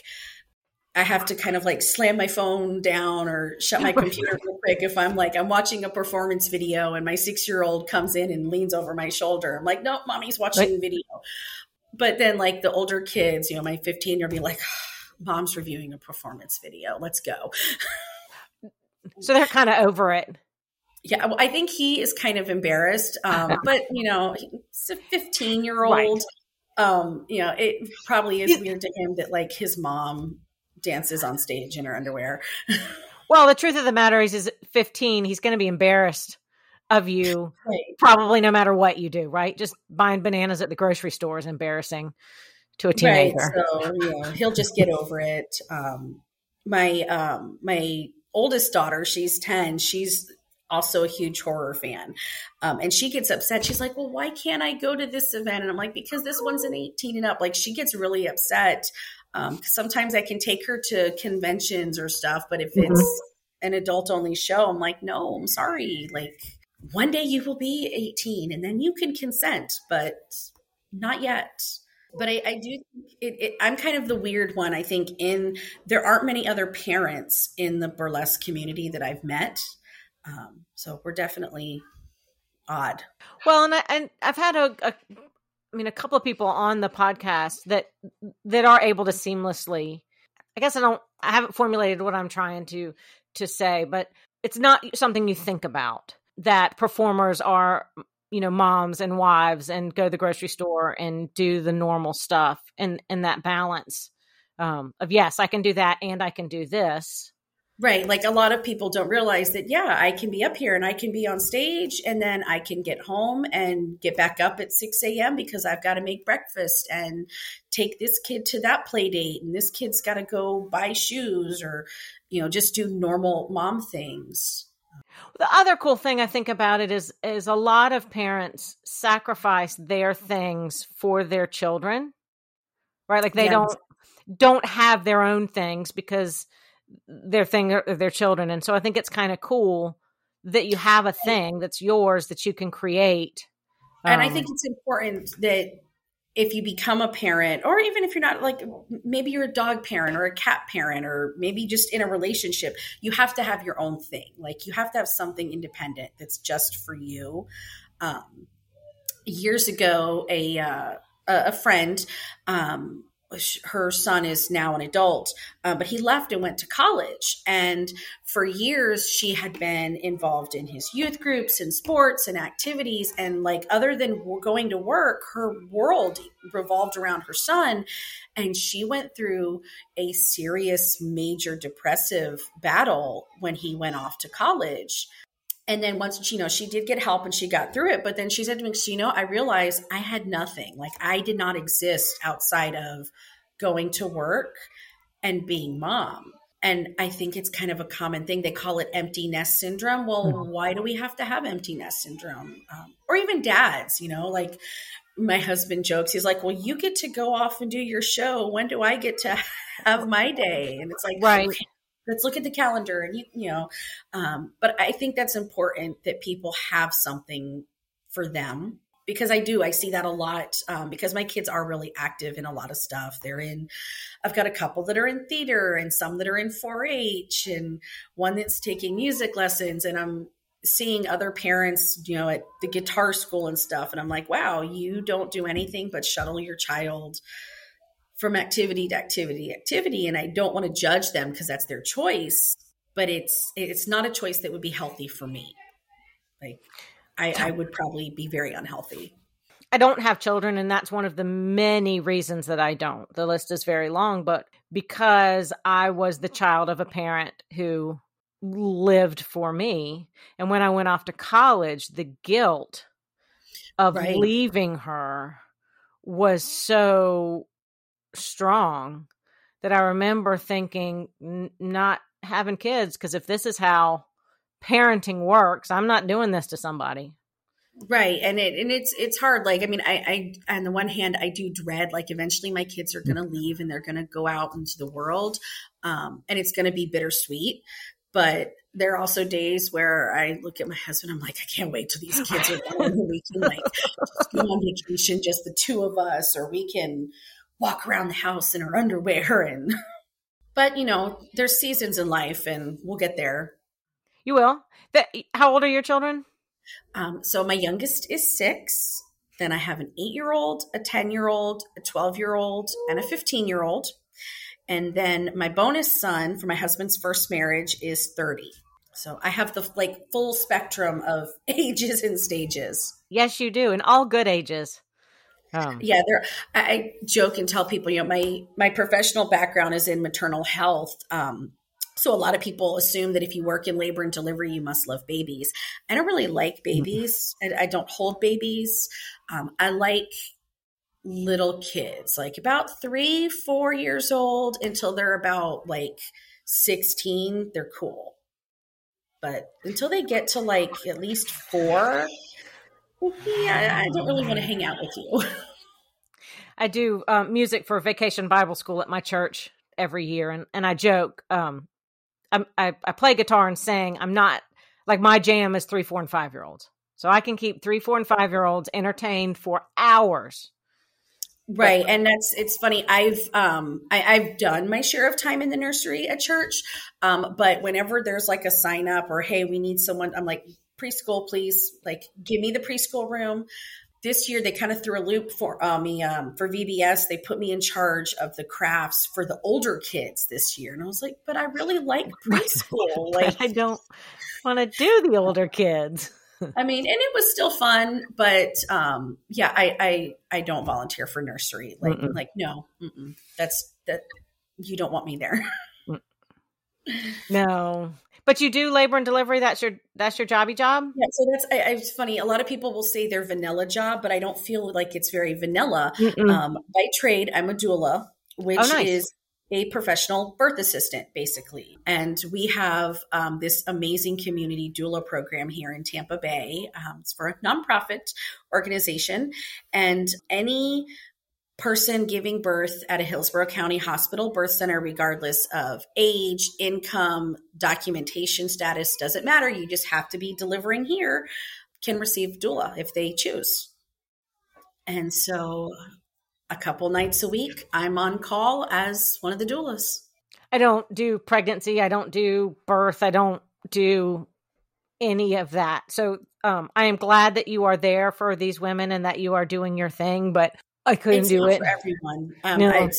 I have to kind of like slam my phone down or shut my computer real quick if I'm like I'm watching a performance video and my six year old comes in and leans over my shoulder. I'm like, no, mommy's watching right. video. But then like the older kids, you know, my 15 year old be like, mom's reviewing a performance video. Let's go. so they're kind of over it. Yeah, well, I think he is kind of embarrassed, um, but you know, he's a 15 year old. Um, you know, it probably is weird to him that like his mom dances on stage in her underwear. well, the truth of the matter is, is 15, he's going to be embarrassed of you right. probably no matter what you do, right? Just buying bananas at the grocery store is embarrassing to a teenager. Right. So, yeah, he'll just get over it. Um, my um, my oldest daughter, she's 10, she's also a huge horror fan. Um, and she gets upset. She's like, Well, why can't I go to this event? And I'm like, Because this one's an 18 and up. Like, she gets really upset. Um, sometimes I can take her to conventions or stuff, but if mm-hmm. it's an adult only show, I'm like, No, I'm sorry. Like, one day you will be 18 and then you can consent, but not yet but I, I do it, it, I'm kind of the weird one. I think in there aren't many other parents in the burlesque community that I've met, um, so we're definitely odd. Well, and I, and I've had a, a, I mean, a couple of people on the podcast that that are able to seamlessly. I guess I don't. I haven't formulated what I'm trying to to say, but it's not something you think about that performers are you know moms and wives and go to the grocery store and do the normal stuff and and that balance um, of yes i can do that and i can do this right like a lot of people don't realize that yeah i can be up here and i can be on stage and then i can get home and get back up at 6 a.m because i've got to make breakfast and take this kid to that play date and this kid's got to go buy shoes or you know just do normal mom things the other cool thing I think about it is is a lot of parents sacrifice their things for their children. Right? Like they yes. don't don't have their own things because their thing are their children. And so I think it's kind of cool that you have a thing that's yours that you can create. And um, I think it's important that if you become a parent or even if you're not like maybe you're a dog parent or a cat parent or maybe just in a relationship you have to have your own thing like you have to have something independent that's just for you um, years ago a uh, a friend um, her son is now an adult, uh, but he left and went to college. And for years, she had been involved in his youth groups and sports and activities. And like, other than going to work, her world revolved around her son. And she went through a serious, major depressive battle when he went off to college and then once you know she did get help and she got through it but then she said to me you know i realized i had nothing. Like i did not exist outside of going to work and being mom. And i think it's kind of a common thing. They call it empty nest syndrome. Well mm-hmm. why do we have to have empty nest syndrome? Um, or even dads you know like my husband jokes. He's like well you get to go off and do your show. When do i get to have my day? And it's like right let's look at the calendar and you, you know um, but i think that's important that people have something for them because i do i see that a lot um, because my kids are really active in a lot of stuff. They're in i've got a couple that are in theater and some that are in 4-h and one that's taking music lessons and i'm seeing other parents you know at the guitar school and stuff and i'm like wow you don't do anything but shuttle your child from activity to activity activity and i don't want to judge them because that's their choice but it's it's not a choice that would be healthy for me. Like i i would probably be very unhealthy. I don't have children and that's one of the many reasons that i don't. The list is very long but because i was the child of a parent who lived for me and when i went off to college the guilt of right. leaving her was so strong that I remember thinking, n- not having kids, because if this is how parenting works, I'm not doing this to somebody. Right. And it and it's it's hard. Like, I mean, I, I on the one hand I do dread like eventually my kids are gonna leave and they're gonna go out into the world. Um, and it's gonna be bittersweet. But there are also days where I look at my husband, I'm like, I can't wait till these kids are gone and we can like go on vacation, just the two of us, or we can walk around the house in her underwear and but you know there's seasons in life and we'll get there. You will? That how old are your children? Um, so my youngest is six then i have an eight year old a 10 year old a 12 year old and a 15 year old and then my bonus son for my husband's first marriage is 30 So I have the like full spectrum of ages and stages. Yes, you do, and all good ages. Um. Yeah, there. I, joke and tell people, you know, my my professional background is in maternal health. Um, so a lot of people assume that if you work in labor and delivery, you must love babies. I don't really like mm-hmm. babies. I, I don't hold babies. Um, I like little kids, like about three, four years old until they're about like 16. They're cool. But until they get to like at least four, yeah, I don't really want to hang out with you. I do um, music for Vacation Bible School at my church every year, and and I joke. Um, I I play guitar and sing. I'm not like my jam is three, four, and five year olds, so I can keep three, four, and five year olds entertained for hours. Right, and that's it's funny. I've um I, I, have done my share of time in the nursery at church, um, but whenever there's like a sign up or hey, we need someone, I'm like preschool, please. Like, give me the preschool room. This year, they kind of threw a loop for uh, me um, for VBS. They put me in charge of the crafts for the older kids this year, and I was like, "But I really like preschool. like, I don't want to do the older kids." I mean, and it was still fun, but um, yeah, I, I I don't volunteer for nursery. Like, mm-mm. like no, mm-mm. that's that you don't want me there. no, but you do labor and delivery. That's your that's your jobby job. Yeah. So that's I, it's funny. A lot of people will say they're vanilla job, but I don't feel like it's very vanilla. Um, by trade, I'm a doula, which oh, nice. is a professional birth assistant, basically. And we have um, this amazing community doula program here in Tampa Bay. Um, it's for a nonprofit organization, and any person giving birth at a Hillsborough County Hospital birth center, regardless of age, income, documentation status, doesn't matter. You just have to be delivering here, can receive doula if they choose. And so a couple nights a week, I'm on call as one of the doulas. I don't do pregnancy. I don't do birth. I don't do any of that. So um, I am glad that you are there for these women and that you are doing your thing. But I couldn't it's do it for everyone. Um, no. I,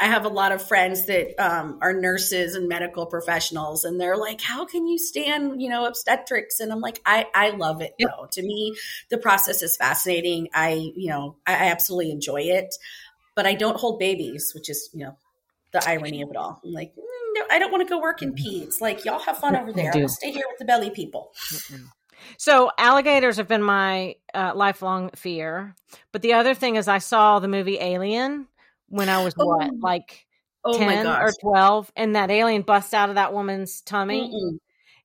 I, have a lot of friends that um, are nurses and medical professionals, and they're like, "How can you stand, you know, obstetrics?" And I'm like, "I I love it yep. though. To me, the process is fascinating. I you know I, I absolutely enjoy it, but I don't hold babies, which is you know the irony of it all. I'm like, mm, no, I don't want to go work in peds. Like y'all have fun over there. I'll stay here with the belly people. Mm-mm. So alligators have been my uh, lifelong fear. But the other thing is, I saw the movie Alien when I was oh. what, like oh ten or twelve, and that alien busts out of that woman's tummy. Mm-mm.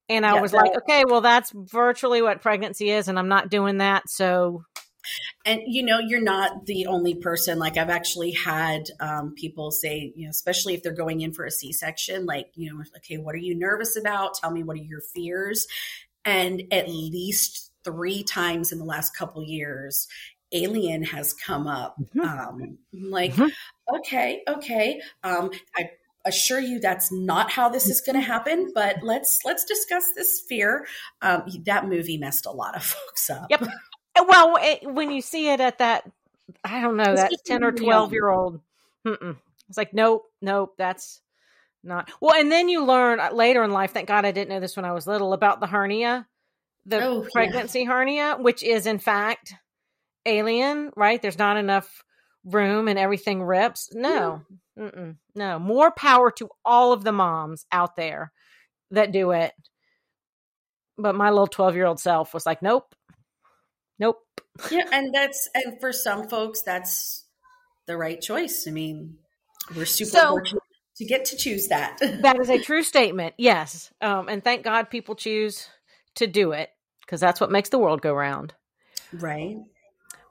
And I yeah, was that, like, okay, well, that's virtually what pregnancy is, and I'm not doing that. So and you know you're not the only person like i've actually had um, people say you know especially if they're going in for a c-section like you know okay what are you nervous about tell me what are your fears and at least three times in the last couple years, Alien has come up. Mm-hmm. Um, like, mm-hmm. okay, okay. Um, I assure you that's not how this is going to happen, but let's let's discuss this fear. Um, that movie messed a lot of folks up. Yep. Well, it, when you see it at that, I don't know, that ten or twelve year old, it's like, nope, nope, that's not well and then you learn uh, later in life thank god i didn't know this when i was little about the hernia the oh, pregnancy yeah. hernia which is in fact alien right? There's not enough room and everything rips. No Mm-mm. no. More power to all of the moms out there that do it. But my little 12 year old self was like nope. Nope. Yeah and that's and for some folks that's the right choice. I mean we're super so, fortunate to get to choose that. that is a true statement. Yes. Um, and thank God people choose to do it because that's what makes the world go round. Right.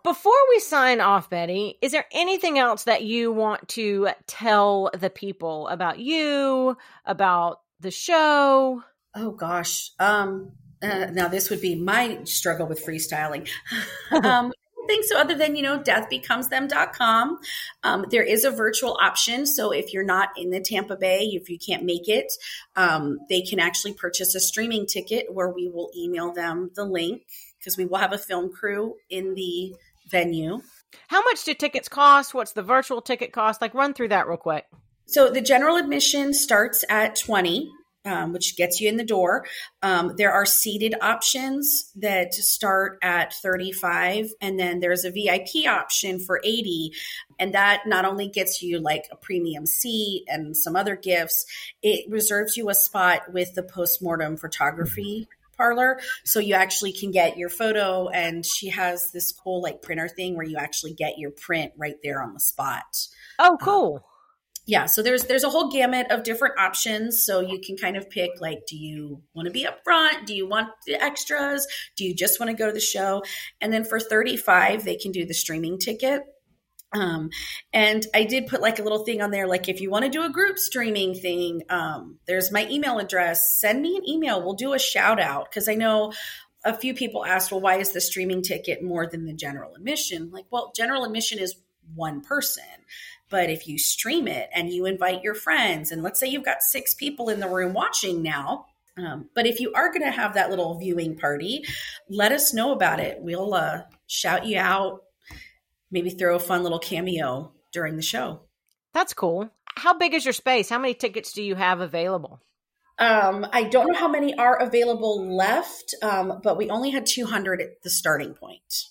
Before we sign off, Betty, is there anything else that you want to tell the people about you, about the show? Oh gosh. Um uh, now this would be my struggle with freestyling. um think so other than you know deathbecomesthem.com um, there is a virtual option. So if you're not in the tampa bay if you can't make it um, they can actually purchase a streaming ticket where we will email them the link because we will have a film crew in the venue. How much do tickets cost? What's the virtual ticket cost? Like run through that real quick. So the general admission starts at 20 um, which gets you in the door. Um, there are seated options that start at 35, and then there's a VIP option for 80. And that not only gets you like a premium seat and some other gifts, it reserves you a spot with the postmortem photography parlor so you actually can get your photo and she has this cool like printer thing where you actually get your print right there on the spot oh cool um, yeah so there's there's a whole gamut of different options so you can kind of pick like do you want to be up front do you want the extras do you just want to go to the show and then for 35 they can do the streaming ticket um, and I did put like a little thing on there, like if you want to do a group streaming thing, um, there's my email address. Send me an email. We'll do a shout out because I know a few people asked, well, why is the streaming ticket more than the general admission? Like, well, general admission is one person. But if you stream it and you invite your friends, and let's say you've got six people in the room watching now, um, but if you are going to have that little viewing party, let us know about it. We'll uh, shout you out, maybe throw a fun little cameo during the show. That's cool. How big is your space? How many tickets do you have available? Um, I don't know how many are available left, um, but we only had 200 at the starting point.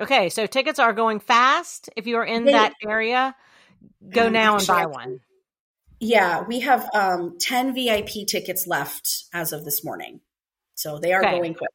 Okay, so tickets are going fast. If you are in they, that area, go now and buy one. Yeah, we have um, 10 VIP tickets left as of this morning. So they are okay. going quick.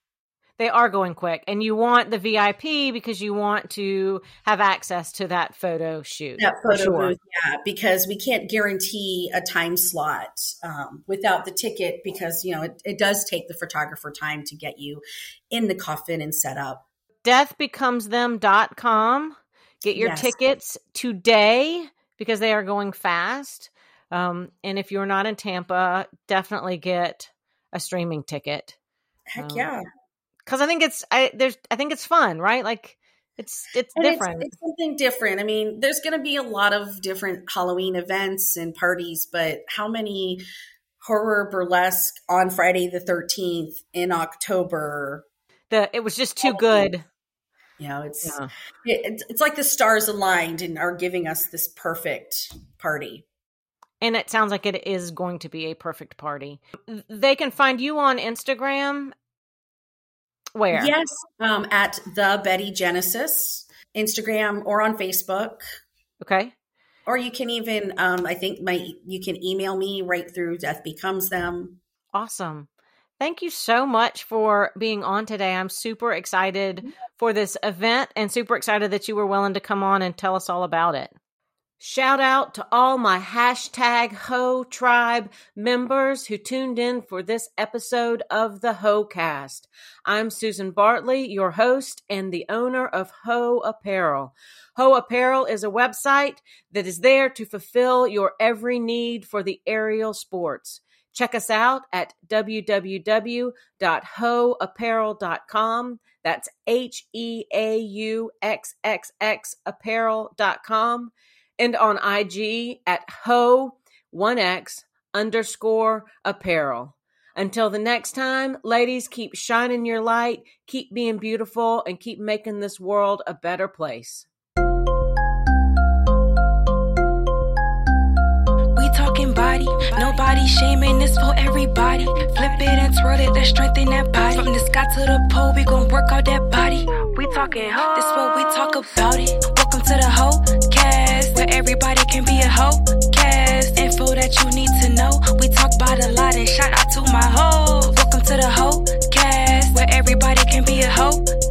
They are going quick. And you want the VIP because you want to have access to that photo shoot. That photo sure. booth, yeah, because we can't guarantee a time slot um, without the ticket because, you know, it, it does take the photographer time to get you in the coffin and set up deathbecomesthem.com. Get your yes. tickets today because they are going fast. Um, and if you're not in Tampa, definitely get a streaming ticket. Heck um, yeah. Cause I think it's, I, there's, I think it's fun, right? Like it's, it's and different. It's, it's something different. I mean, there's going to be a lot of different Halloween events and parties, but how many horror burlesque on Friday the 13th in October? The, it was just too good you know, it's yeah. it, it's like the stars aligned and are giving us this perfect party. And it sounds like it is going to be a perfect party. They can find you on Instagram. Where? Yes, um, at the Betty Genesis Instagram or on Facebook. Okay. Or you can even, um, I think my you can email me right through Death Becomes Them. Awesome. Thank you so much for being on today. I'm super excited. For this event and super excited that you were willing to come on and tell us all about it. Shout out to all my hashtag Ho Tribe members who tuned in for this episode of the HeauXXXcast. I'm Susan Bartley, your host and the owner of Heaux Apparel. Heaux Apparel is a website that is there to fulfill your every need for the aerial sports. Check us out at www.hoapparel.com. That's H E A U X X X apparel.com and on IG at ho1x underscore apparel. Until the next time, ladies, keep shining your light, keep being beautiful, and keep making this world a better place. body shaming is for everybody. Flip it and twirl it, let's strengthen that body. From the sky to the pole, we gon' work out that body. We talking ho, this what we talk about it. Welcome to the hoe cast, where everybody can be a hoe cast. Info that you need to know, we talk about a lot and shout out to my hoe. Welcome to the hoe cast, where everybody can be a hoe